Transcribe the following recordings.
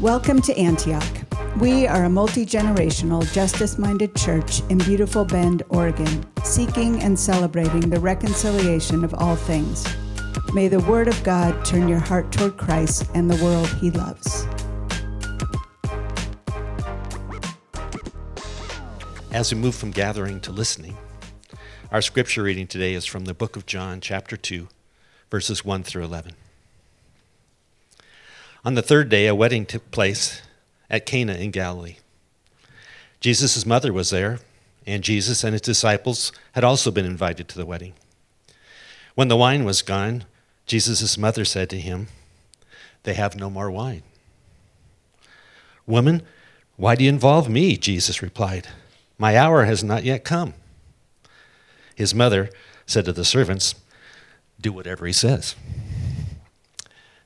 Welcome to Antioch. We are a multi generational, justice minded church in beautiful Bend, Oregon, seeking and celebrating the reconciliation of all things. May the Word of God turn your heart toward Christ and the world He loves. As we move from gathering to listening, our scripture reading today is from the book of John, chapter 2, verses 1 through 11. On the third day, a wedding took place at Cana in Galilee. Jesus' mother was there, and Jesus and his disciples had also been invited to the wedding. When the wine was gone, Jesus' mother said to him, They have no more wine. Woman, why do you involve me? Jesus replied, My hour has not yet come. His mother said to the servants, Do whatever he says.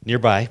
Nearby,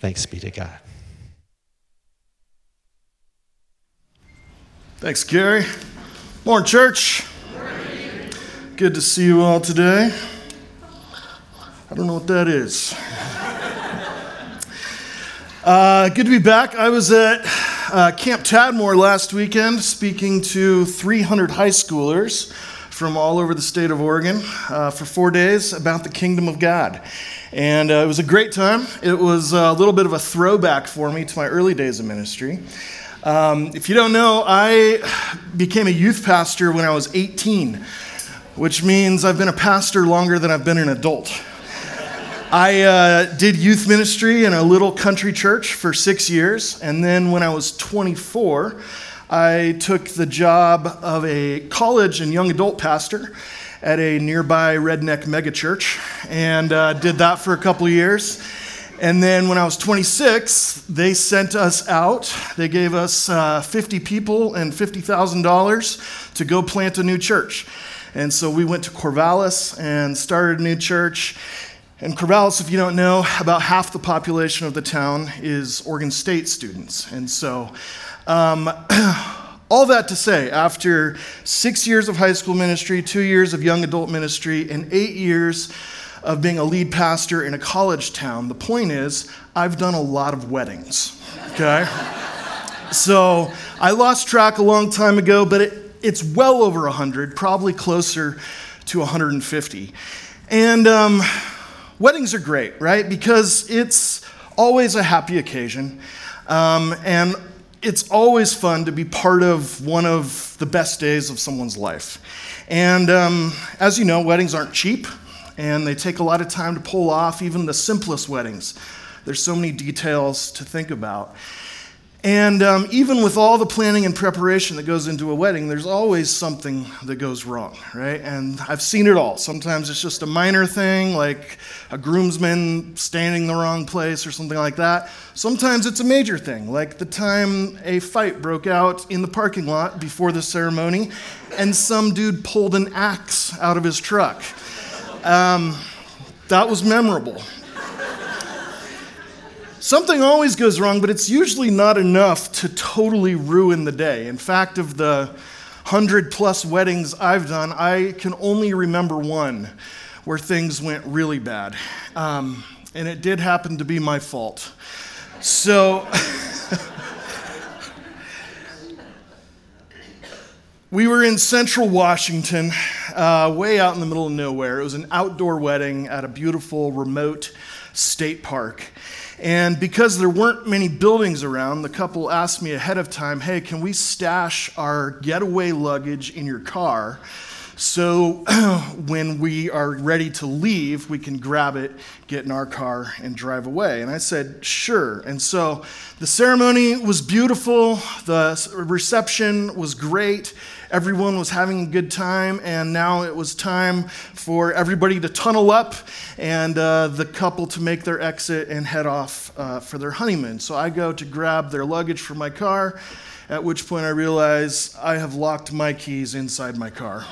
Thanks be to God. Thanks, Gary. Morning, church. Good to see you all today. I don't know what that is. uh, good to be back. I was at uh, Camp Tadmor last weekend speaking to 300 high schoolers from all over the state of Oregon uh, for four days about the kingdom of God. And uh, it was a great time. It was a little bit of a throwback for me to my early days of ministry. Um, if you don't know, I became a youth pastor when I was 18, which means I've been a pastor longer than I've been an adult. I uh, did youth ministry in a little country church for six years, and then when I was 24, I took the job of a college and young adult pastor at a nearby redneck megachurch and uh, did that for a couple years. And then when I was 26, they sent us out. They gave us uh, 50 people and $50,000 to go plant a new church. And so we went to Corvallis and started a new church. And Corvallis, if you don't know, about half the population of the town is Oregon State students. And so um, All that to say, after six years of high school ministry, two years of young adult ministry, and eight years of being a lead pastor in a college town, the point is, I've done a lot of weddings, okay? so I lost track a long time ago, but it, it's well over 100, probably closer to 150. And um, weddings are great, right? Because it's always a happy occasion. Um, and it's always fun to be part of one of the best days of someone's life. And um, as you know, weddings aren't cheap, and they take a lot of time to pull off, even the simplest weddings. There's so many details to think about. And um, even with all the planning and preparation that goes into a wedding, there's always something that goes wrong, right? And I've seen it all. Sometimes it's just a minor thing, like a groomsman standing the wrong place or something like that. Sometimes it's a major thing, like the time a fight broke out in the parking lot before the ceremony, and some dude pulled an axe out of his truck. Um, that was memorable. Something always goes wrong, but it's usually not enough to totally ruin the day. In fact, of the hundred plus weddings I've done, I can only remember one where things went really bad. Um, and it did happen to be my fault. So, we were in central Washington, uh, way out in the middle of nowhere. It was an outdoor wedding at a beautiful, remote state park. And because there weren't many buildings around, the couple asked me ahead of time, hey, can we stash our getaway luggage in your car? So when we are ready to leave, we can grab it, get in our car, and drive away. And I said, sure. And so the ceremony was beautiful, the reception was great. Everyone was having a good time, and now it was time for everybody to tunnel up and uh, the couple to make their exit and head off uh, for their honeymoon. So I go to grab their luggage from my car at which point I realize I have locked my keys inside my car.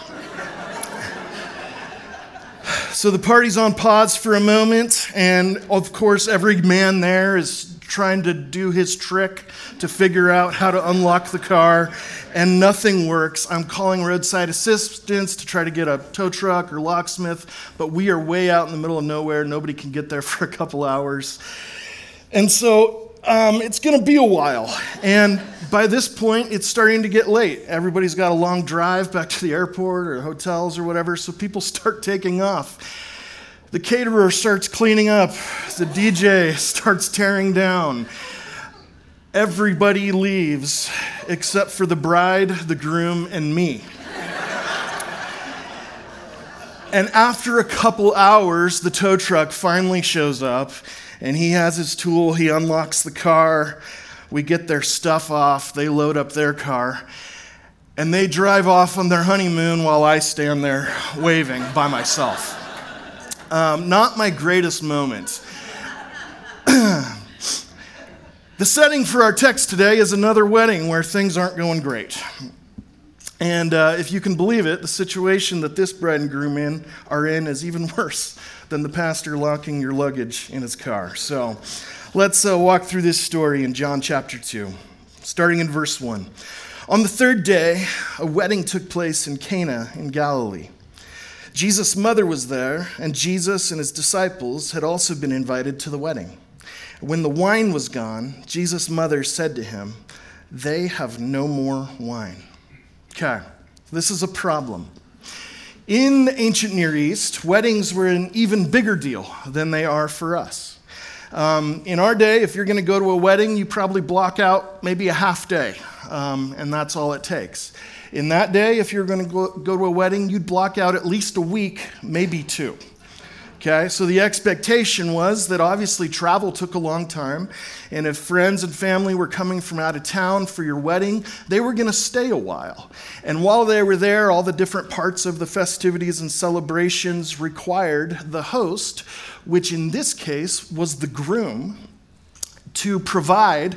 so the party's on pause for a moment, and of course, every man there is trying to do his trick to figure out how to unlock the car, and nothing works. I'm calling roadside assistance to try to get a tow truck or locksmith, but we are way out in the middle of nowhere. Nobody can get there for a couple hours. And so um, it's going to be a while. And by this point, it's starting to get late. Everybody's got a long drive back to the airport or hotels or whatever, so people start taking off. The caterer starts cleaning up, the DJ starts tearing down. Everybody leaves except for the bride, the groom, and me. and after a couple hours, the tow truck finally shows up and he has his tool. He unlocks the car. We get their stuff off. They load up their car. And they drive off on their honeymoon while I stand there waving by myself. Um, not my greatest moment. the setting for our text today is another wedding where things aren't going great. And uh, if you can believe it, the situation that this bride and groom in are in is even worse than the pastor locking your luggage in his car. So let's uh, walk through this story in John chapter 2, starting in verse 1. On the third day, a wedding took place in Cana in Galilee. Jesus' mother was there, and Jesus and his disciples had also been invited to the wedding. When the wine was gone, Jesus' mother said to him, They have no more wine. Okay, this is a problem. In the ancient Near East, weddings were an even bigger deal than they are for us. Um, in our day, if you're going to go to a wedding, you probably block out maybe a half day, um, and that's all it takes. In that day, if you're going to go, go to a wedding, you'd block out at least a week, maybe two. Okay, so the expectation was that obviously travel took a long time, and if friends and family were coming from out of town for your wedding, they were going to stay a while. And while they were there, all the different parts of the festivities and celebrations required the host, which in this case was the groom, to provide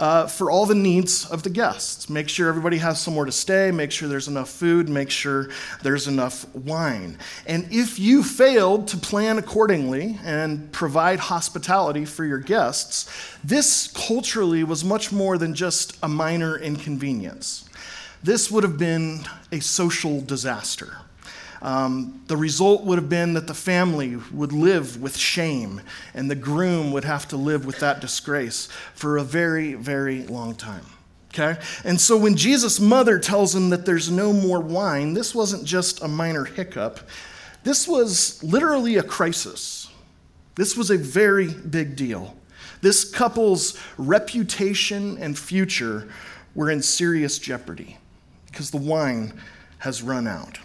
uh, for all the needs of the guests. Make sure everybody has somewhere to stay, make sure there's enough food, make sure there's enough wine. And if you failed to plan accordingly and provide hospitality for your guests, this culturally was much more than just a minor inconvenience. This would have been a social disaster. Um, the result would have been that the family would live with shame, and the groom would have to live with that disgrace for a very, very long time. Okay? And so when Jesus' mother tells him that there's no more wine, this wasn't just a minor hiccup. This was literally a crisis. This was a very big deal. This couple's reputation and future were in serious jeopardy because the wine has run out.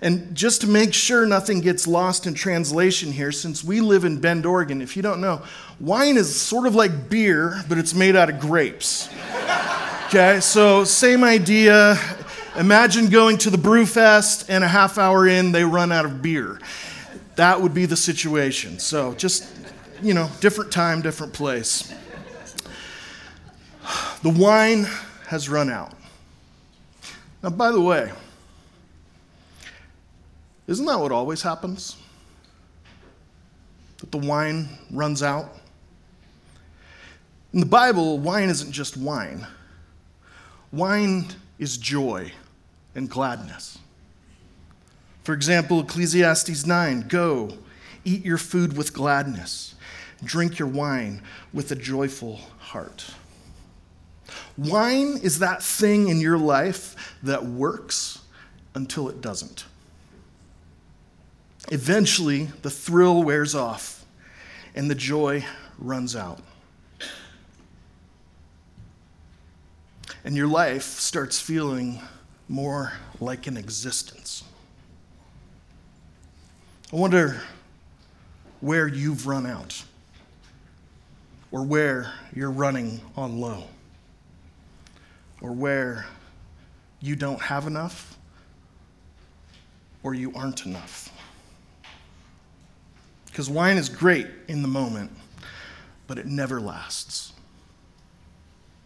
And just to make sure nothing gets lost in translation here, since we live in Bend, Oregon, if you don't know, wine is sort of like beer, but it's made out of grapes. Okay, so same idea. Imagine going to the Brewfest, and a half hour in, they run out of beer. That would be the situation. So just, you know, different time, different place. The wine has run out. Now, by the way, isn't that what always happens? That the wine runs out? In the Bible, wine isn't just wine, wine is joy and gladness. For example, Ecclesiastes 9 Go, eat your food with gladness, drink your wine with a joyful heart. Wine is that thing in your life that works until it doesn't. Eventually, the thrill wears off and the joy runs out. And your life starts feeling more like an existence. I wonder where you've run out or where you're running on low or where you don't have enough or you aren't enough. Because wine is great in the moment, but it never lasts.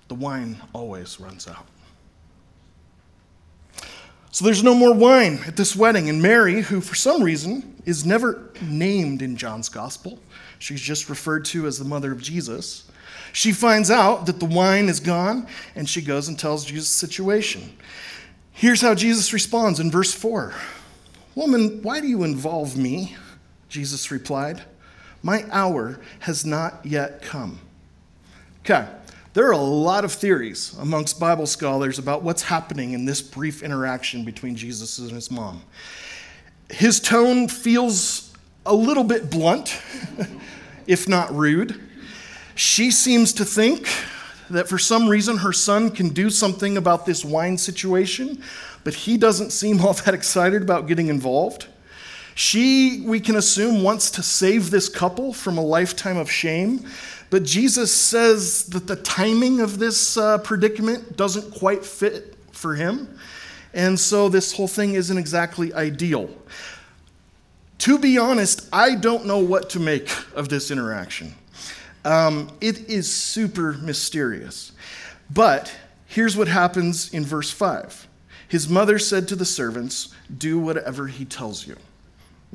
The wine always runs out. So there's no more wine at this wedding, and Mary, who for some reason is never named in John's gospel, she's just referred to as the mother of Jesus. She finds out that the wine is gone, and she goes and tells Jesus situation. Here's how Jesus responds in verse 4 Woman, why do you involve me? Jesus replied, My hour has not yet come. Okay, there are a lot of theories amongst Bible scholars about what's happening in this brief interaction between Jesus and his mom. His tone feels a little bit blunt, if not rude. She seems to think that for some reason her son can do something about this wine situation, but he doesn't seem all that excited about getting involved. She, we can assume, wants to save this couple from a lifetime of shame, but Jesus says that the timing of this uh, predicament doesn't quite fit for him. And so this whole thing isn't exactly ideal. To be honest, I don't know what to make of this interaction. Um, it is super mysterious. But here's what happens in verse 5 His mother said to the servants, Do whatever he tells you.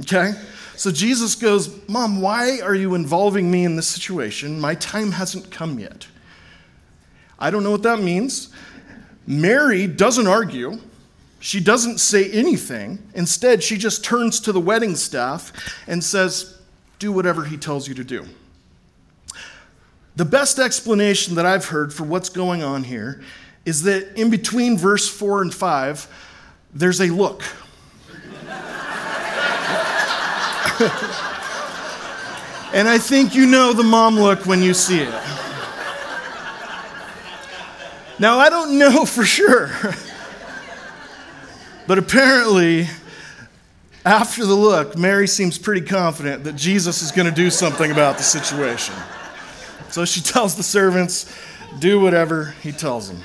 Okay? So Jesus goes, Mom, why are you involving me in this situation? My time hasn't come yet. I don't know what that means. Mary doesn't argue. She doesn't say anything. Instead, she just turns to the wedding staff and says, Do whatever he tells you to do. The best explanation that I've heard for what's going on here is that in between verse 4 and 5, there's a look. and I think you know the mom look when you see it. Now, I don't know for sure, but apparently, after the look, Mary seems pretty confident that Jesus is going to do something about the situation. So she tells the servants, do whatever he tells them.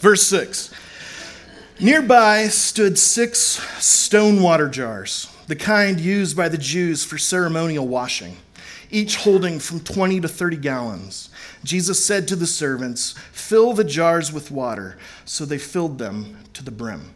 Verse 6 Nearby stood six stone water jars the kind used by the Jews for ceremonial washing, each holding from 20 to 30 gallons. Jesus said to the servants, Fill the jars with water. So they filled them to the brim.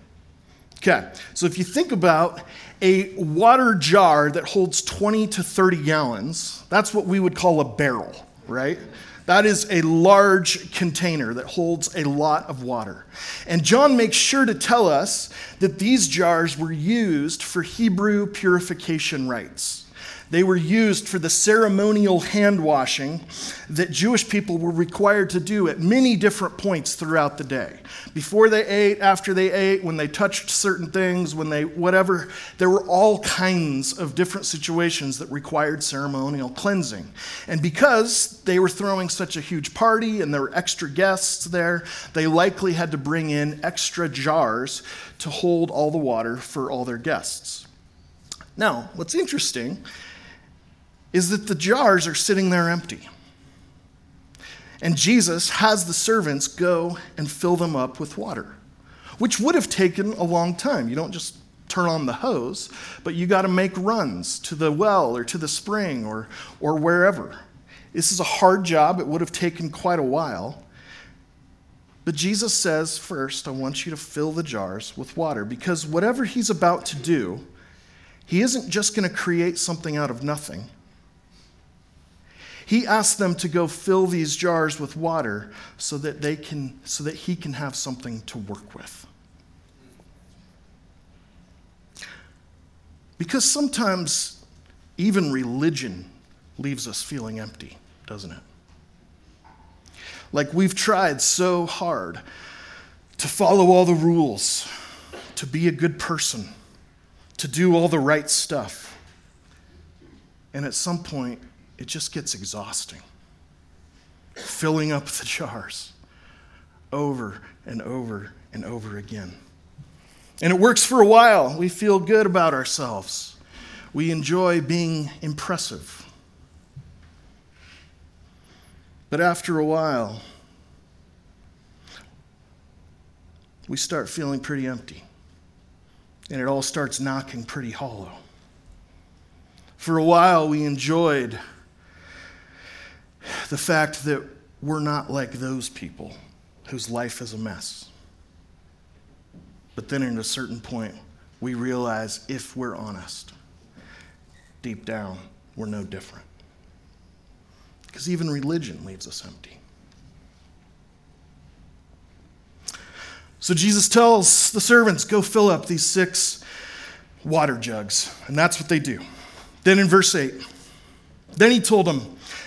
Okay, so if you think about a water jar that holds 20 to 30 gallons, that's what we would call a barrel, right? That is a large container that holds a lot of water. And John makes sure to tell us that these jars were used for Hebrew purification rites. They were used for the ceremonial hand washing that Jewish people were required to do at many different points throughout the day. Before they ate, after they ate, when they touched certain things, when they whatever, there were all kinds of different situations that required ceremonial cleansing. And because they were throwing such a huge party and there were extra guests there, they likely had to bring in extra jars to hold all the water for all their guests. Now, what's interesting is that the jars are sitting there empty. And Jesus has the servants go and fill them up with water, which would have taken a long time. You don't just turn on the hose, but you got to make runs to the well or to the spring or, or wherever. This is a hard job. It would have taken quite a while. But Jesus says, first, I want you to fill the jars with water because whatever he's about to do, he isn't just going to create something out of nothing. He asks them to go fill these jars with water so that they can so that he can have something to work with. Because sometimes even religion leaves us feeling empty, doesn't it? Like we've tried so hard to follow all the rules, to be a good person, to do all the right stuff. And at some point, it just gets exhausting. Filling up the jars over and over and over again. And it works for a while. We feel good about ourselves. We enjoy being impressive. But after a while, we start feeling pretty empty. And it all starts knocking pretty hollow. For a while, we enjoyed the fact that we're not like those people whose life is a mess. But then at a certain point, we realize if we're honest, deep down, we're no different. Because even religion leaves us empty. So Jesus tells the servants, Go fill up these six water jugs. And that's what they do. Then in verse 8, then he told them,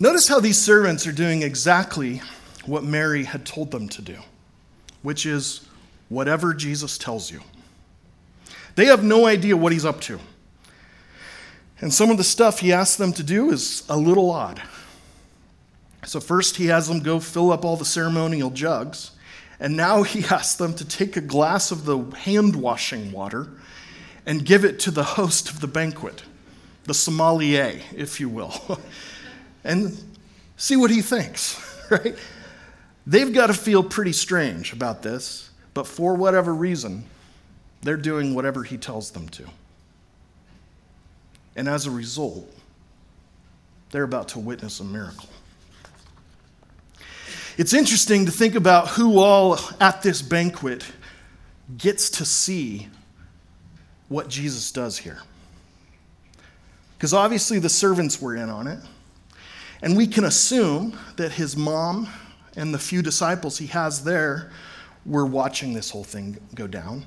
Notice how these servants are doing exactly what Mary had told them to do, which is whatever Jesus tells you. They have no idea what he's up to. And some of the stuff he asks them to do is a little odd. So, first, he has them go fill up all the ceremonial jugs. And now he asks them to take a glass of the hand washing water and give it to the host of the banquet, the sommelier, if you will, and see what he thinks, right? They've got to feel pretty strange about this, but for whatever reason, they're doing whatever he tells them to. And as a result, they're about to witness a miracle. It's interesting to think about who all at this banquet gets to see what Jesus does here. Because obviously the servants were in on it. And we can assume that his mom and the few disciples he has there were watching this whole thing go down.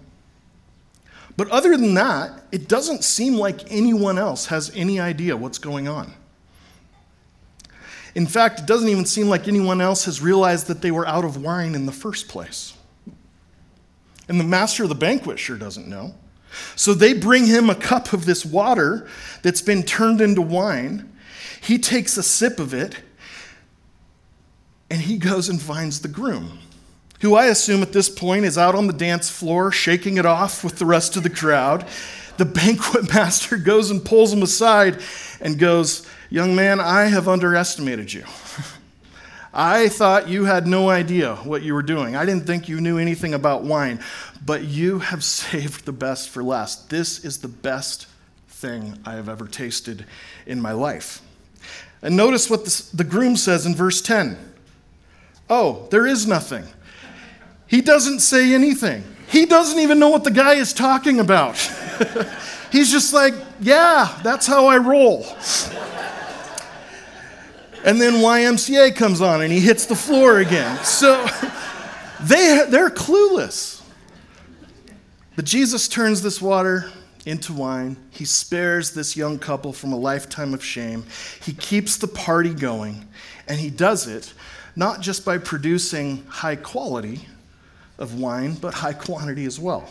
But other than that, it doesn't seem like anyone else has any idea what's going on. In fact, it doesn't even seem like anyone else has realized that they were out of wine in the first place. And the master of the banquet sure doesn't know. So they bring him a cup of this water that's been turned into wine. He takes a sip of it and he goes and finds the groom, who I assume at this point is out on the dance floor shaking it off with the rest of the crowd. The banquet master goes and pulls him aside and goes, Young man, I have underestimated you. I thought you had no idea what you were doing. I didn't think you knew anything about wine, but you have saved the best for last. This is the best thing I have ever tasted in my life. And notice what the groom says in verse 10. Oh, there is nothing. He doesn't say anything. He doesn't even know what the guy is talking about. He's just like, yeah, that's how I roll. and then YMCA comes on and he hits the floor again. So they, they're clueless. But Jesus turns this water into wine. He spares this young couple from a lifetime of shame. He keeps the party going, and he does it not just by producing high quality of wine, but high quantity as well.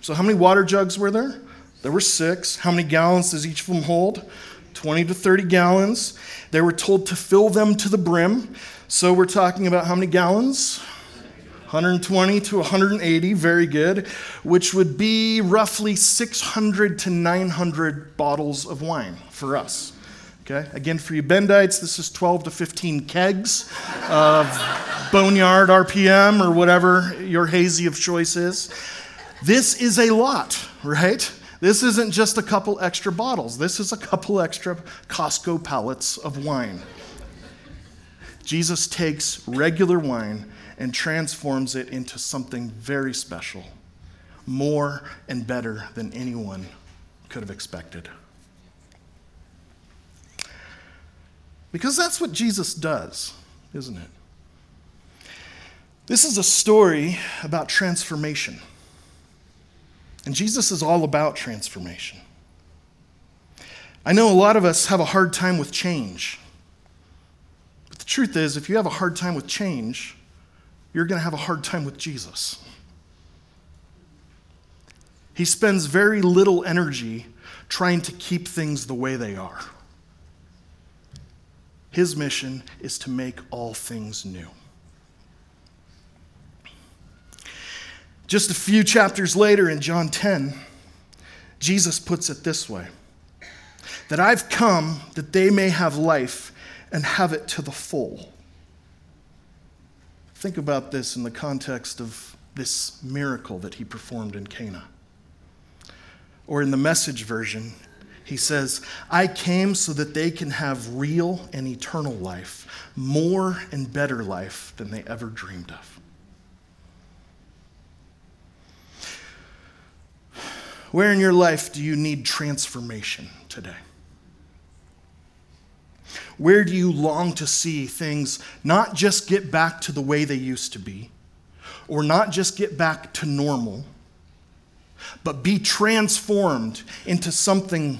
So, how many water jugs were there? There were six. How many gallons does each of them hold? 20 to 30 gallons. They were told to fill them to the brim. So, we're talking about how many gallons? 120 to 180, very good, which would be roughly 600 to 900 bottles of wine for us. Okay? Again, for you Bendites, this is 12 to 15 kegs of Boneyard RPM or whatever your hazy of choice is. This is a lot, right? This isn't just a couple extra bottles. This is a couple extra Costco pallets of wine. Jesus takes regular wine and transforms it into something very special, more and better than anyone could have expected. Because that's what Jesus does, isn't it? This is a story about transformation. And Jesus is all about transformation. I know a lot of us have a hard time with change. But the truth is, if you have a hard time with change, you're going to have a hard time with Jesus. He spends very little energy trying to keep things the way they are. His mission is to make all things new. Just a few chapters later in John 10, Jesus puts it this way that I've come that they may have life and have it to the full. Think about this in the context of this miracle that he performed in Cana. Or in the message version, he says, I came so that they can have real and eternal life, more and better life than they ever dreamed of. Where in your life do you need transformation today? Where do you long to see things not just get back to the way they used to be, or not just get back to normal, but be transformed into something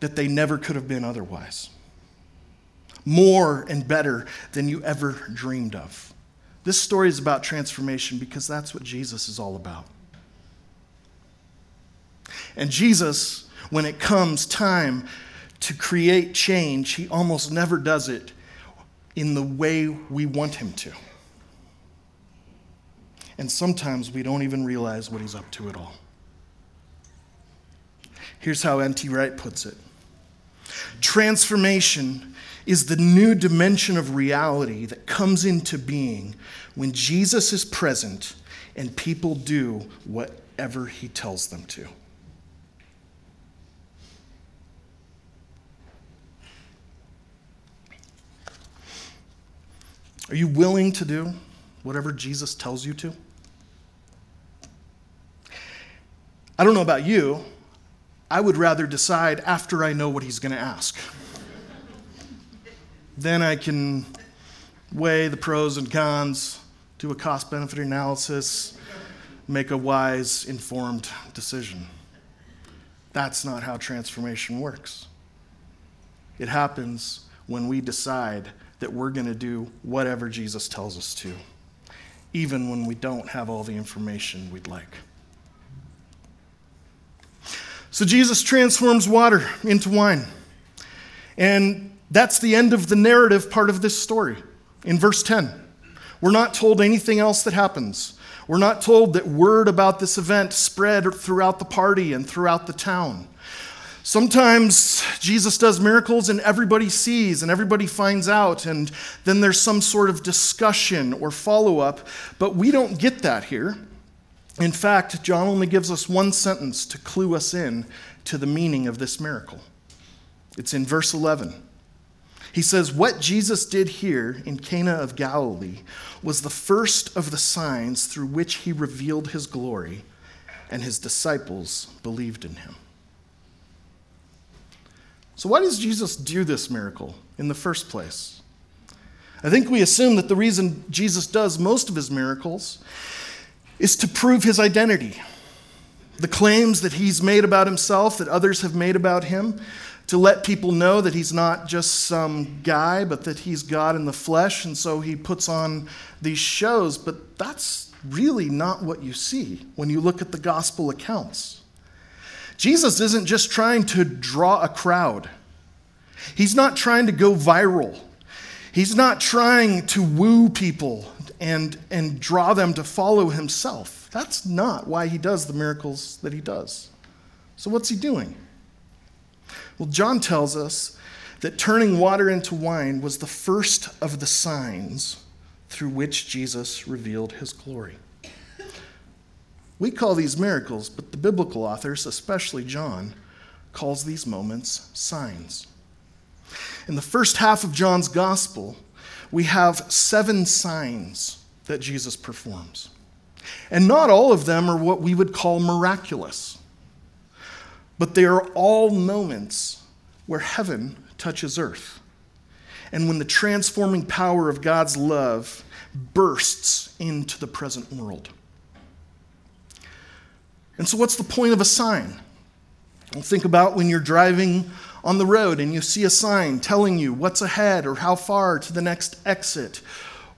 that they never could have been otherwise? More and better than you ever dreamed of. This story is about transformation because that's what Jesus is all about. And Jesus, when it comes time to create change, he almost never does it in the way we want him to. And sometimes we don't even realize what he's up to at all. Here's how N.T. Wright puts it Transformation is the new dimension of reality that comes into being when Jesus is present and people do whatever he tells them to. Are you willing to do whatever Jesus tells you to? I don't know about you. I would rather decide after I know what he's going to ask. then I can weigh the pros and cons, do a cost benefit analysis, make a wise, informed decision. That's not how transformation works. It happens when we decide that we're going to do whatever Jesus tells us to, even when we don't have all the information we'd like. So Jesus transforms water into wine. And that's the end of the narrative part of this story. In verse 10, we're not told anything else that happens. We're not told that word about this event spread throughout the party and throughout the town. Sometimes Jesus does miracles and everybody sees and everybody finds out, and then there's some sort of discussion or follow up, but we don't get that here. In fact, John only gives us one sentence to clue us in to the meaning of this miracle. It's in verse 11. He says, What Jesus did here in Cana of Galilee was the first of the signs through which he revealed his glory, and his disciples believed in him. So, why does Jesus do this miracle in the first place? I think we assume that the reason Jesus does most of his miracles is to prove his identity. The claims that he's made about himself, that others have made about him, to let people know that he's not just some guy, but that he's God in the flesh. And so he puts on these shows. But that's really not what you see when you look at the gospel accounts. Jesus isn't just trying to draw a crowd, he's not trying to go viral. He's not trying to woo people and, and draw them to follow himself. That's not why he does the miracles that he does. So, what's he doing? Well, John tells us that turning water into wine was the first of the signs through which Jesus revealed his glory. We call these miracles, but the biblical authors, especially John, calls these moments signs. In the first half of John's gospel, we have seven signs that Jesus performs. And not all of them are what we would call miraculous, but they are all moments where heaven touches earth. and when the transforming power of God's love bursts into the present world. And so, what's the point of a sign? Well, think about when you're driving on the road and you see a sign telling you what's ahead or how far to the next exit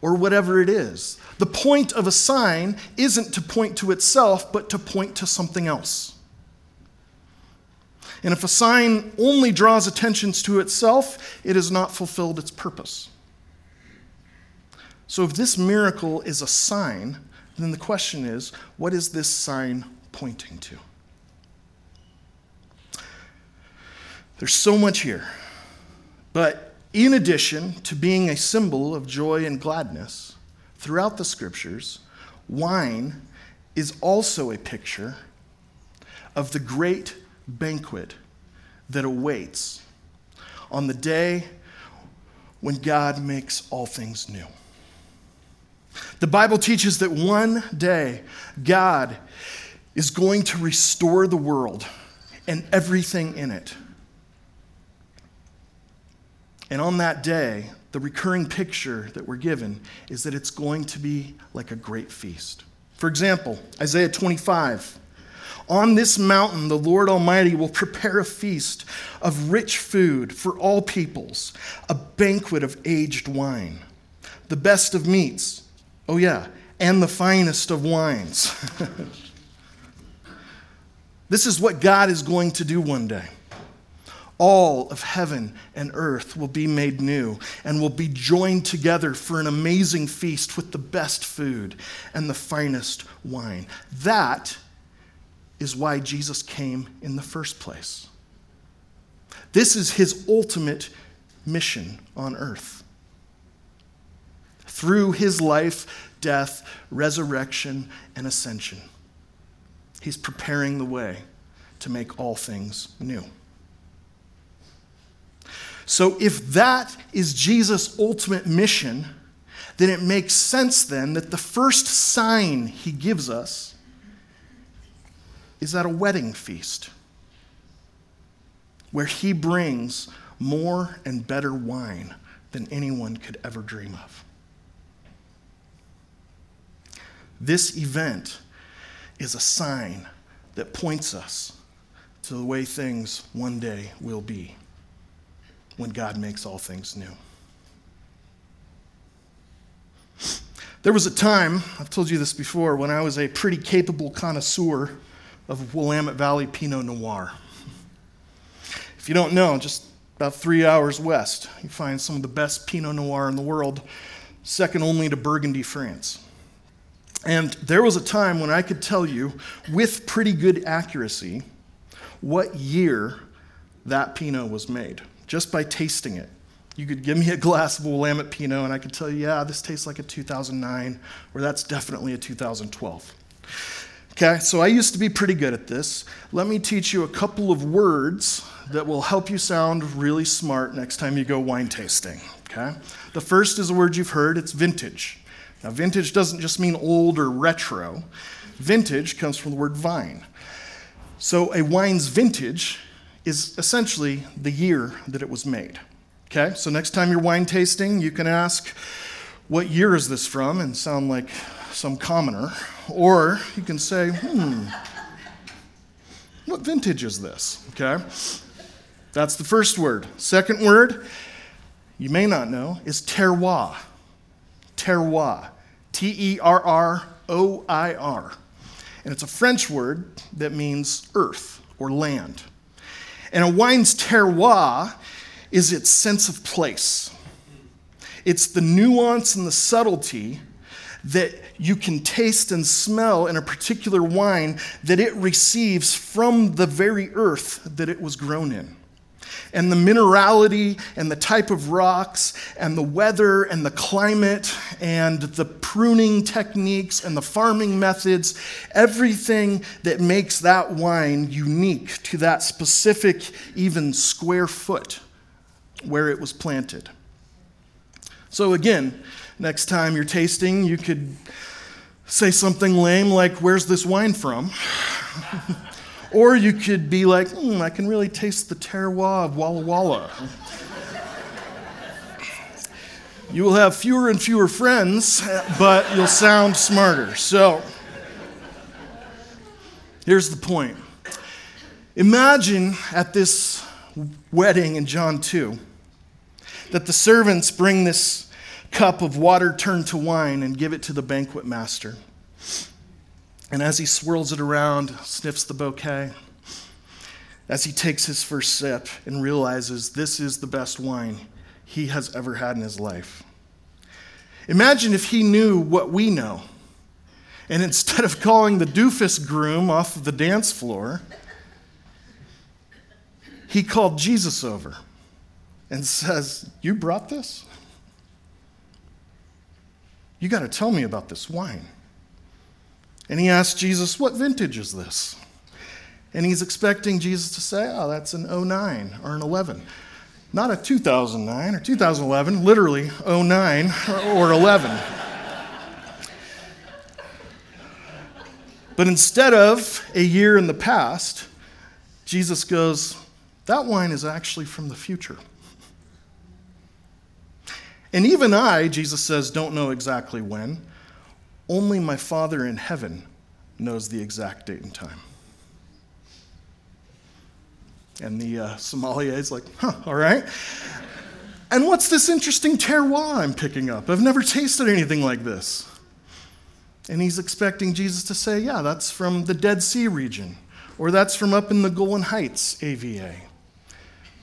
or whatever it is. The point of a sign isn't to point to itself, but to point to something else. And if a sign only draws attention to itself, it has not fulfilled its purpose. So, if this miracle is a sign, then the question is what is this sign pointing to? There's so much here. But in addition to being a symbol of joy and gladness, throughout the scriptures, wine is also a picture of the great banquet that awaits on the day when God makes all things new. The Bible teaches that one day God is going to restore the world and everything in it. And on that day, the recurring picture that we're given is that it's going to be like a great feast. For example, Isaiah 25. On this mountain, the Lord Almighty will prepare a feast of rich food for all peoples, a banquet of aged wine, the best of meats, oh yeah, and the finest of wines. this is what God is going to do one day all of heaven and earth will be made new and will be joined together for an amazing feast with the best food and the finest wine. That is why Jesus came in the first place. This is his ultimate mission on earth. Through his life, death, resurrection, and ascension, he's preparing the way to make all things new. So, if that is Jesus' ultimate mission, then it makes sense then that the first sign he gives us is at a wedding feast where he brings more and better wine than anyone could ever dream of. This event is a sign that points us to the way things one day will be when God makes all things new. There was a time, I've told you this before, when I was a pretty capable connoisseur of Willamette Valley Pinot Noir. If you don't know, just about three hours west, you find some of the best Pinot Noir in the world, second only to Burgundy, France. And there was a time when I could tell you with pretty good accuracy what year that Pinot was made just by tasting it. You could give me a glass of Willamette Pinot, and I could tell you, yeah, this tastes like a 2009, or that's definitely a 2012. Okay, so I used to be pretty good at this. Let me teach you a couple of words that will help you sound really smart next time you go wine tasting. Okay, the first is a word you've heard it's vintage. Now, vintage doesn't just mean old or retro, vintage comes from the word vine. So, a wine's vintage is essentially the year that it was made. Okay, so next time you're wine tasting, you can ask, What year is this from? and sound like some commoner. Or you can say, Hmm, what vintage is this? Okay, that's the first word. Second word, you may not know, is terroir. Terroir. T E R R O I R. And it's a French word that means earth or land. And a wine's terroir is its sense of place. It's the nuance and the subtlety that you can taste and smell in a particular wine that it receives from the very earth that it was grown in and the minerality and the type of rocks and the weather and the climate and the pruning techniques and the farming methods, everything that makes that wine unique to that specific, even square foot where it was planted. So, again, next time you're tasting, you could say something lame like, Where's this wine from? Or you could be like, hmm, I can really taste the terroir of Walla Walla. You will have fewer and fewer friends, but you'll sound smarter. So, here's the point Imagine at this wedding in John 2 that the servants bring this cup of water turned to wine and give it to the banquet master. And as he swirls it around, sniffs the bouquet, as he takes his first sip and realizes this is the best wine he has ever had in his life. Imagine if he knew what we know, and instead of calling the doofus groom off of the dance floor, he called Jesus over and says, You brought this? You got to tell me about this wine. And he asks Jesus, What vintage is this? And he's expecting Jesus to say, Oh, that's an 09 or an 11 not a 2009 or 2011, literally 09 or 11. but instead of a year in the past, Jesus goes, That wine is actually from the future. And even I, Jesus says, don't know exactly when. Only my Father in heaven knows the exact date and time. And the uh, is like, huh, all right. And what's this interesting terroir I'm picking up? I've never tasted anything like this. And he's expecting Jesus to say, yeah, that's from the Dead Sea region, or that's from up in the Golan Heights AVA.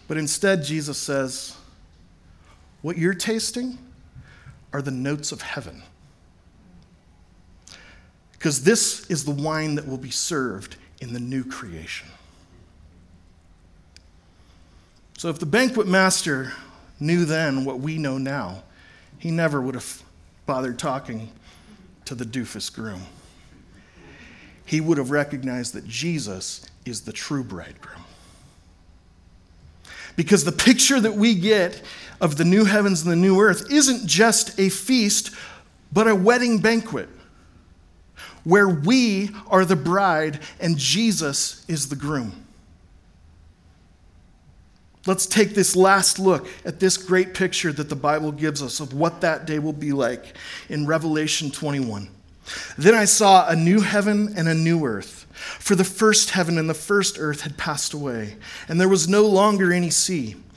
But instead, Jesus says, what you're tasting are the notes of heaven. Because this is the wine that will be served in the new creation. So if the banquet master knew then what we know now, he never would have bothered talking to the doofus groom. He would have recognized that Jesus is the true bridegroom. Because the picture that we get of the new heavens and the new earth isn't just a feast, but a wedding banquet where we are the bride and Jesus is the groom. Let's take this last look at this great picture that the Bible gives us of what that day will be like in Revelation 21. Then I saw a new heaven and a new earth, for the first heaven and the first earth had passed away, and there was no longer any sea.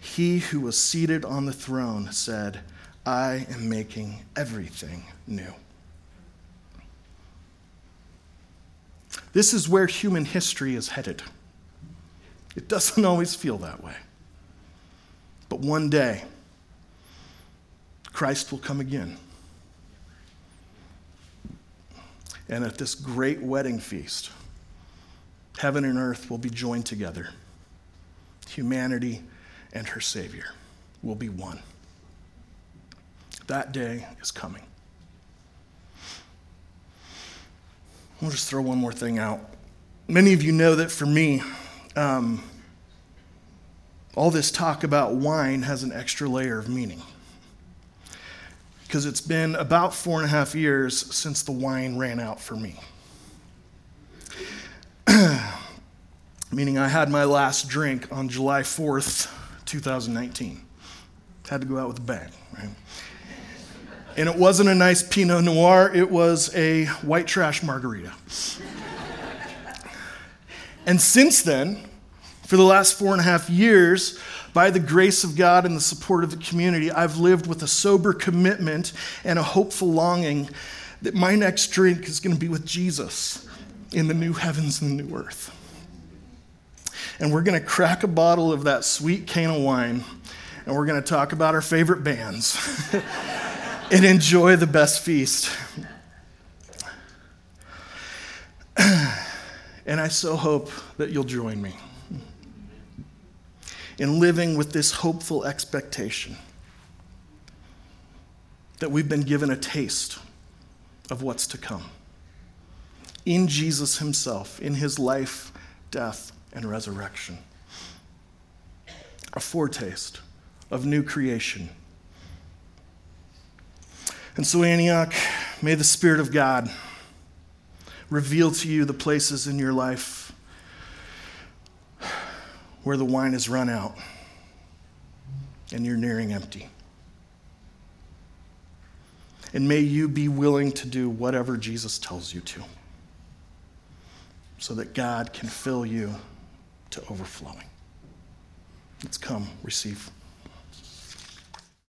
He who was seated on the throne said, I am making everything new. This is where human history is headed. It doesn't always feel that way. But one day, Christ will come again. And at this great wedding feast, heaven and earth will be joined together. Humanity and her Savior will be one. That day is coming. We'll just throw one more thing out. Many of you know that for me, um, all this talk about wine has an extra layer of meaning. Because it's been about four and a half years since the wine ran out for me. Meaning, I had my last drink on July 4th, 2019. Had to go out with a bang, right? And it wasn't a nice Pinot Noir, it was a white trash margarita. and since then, for the last four and a half years, by the grace of God and the support of the community, I've lived with a sober commitment and a hopeful longing that my next drink is going to be with Jesus in the new heavens and the new earth and we're going to crack a bottle of that sweet Cana wine, and we're going to talk about our favorite bands and enjoy the best feast. and I so hope that you'll join me in living with this hopeful expectation that we've been given a taste of what's to come. In Jesus Himself, in His life, death, and resurrection. A foretaste of new creation. And so, Antioch, may the Spirit of God reveal to you the places in your life where the wine has run out and you're nearing empty. And may you be willing to do whatever Jesus tells you to so that God can fill you to overflowing. Let's come receive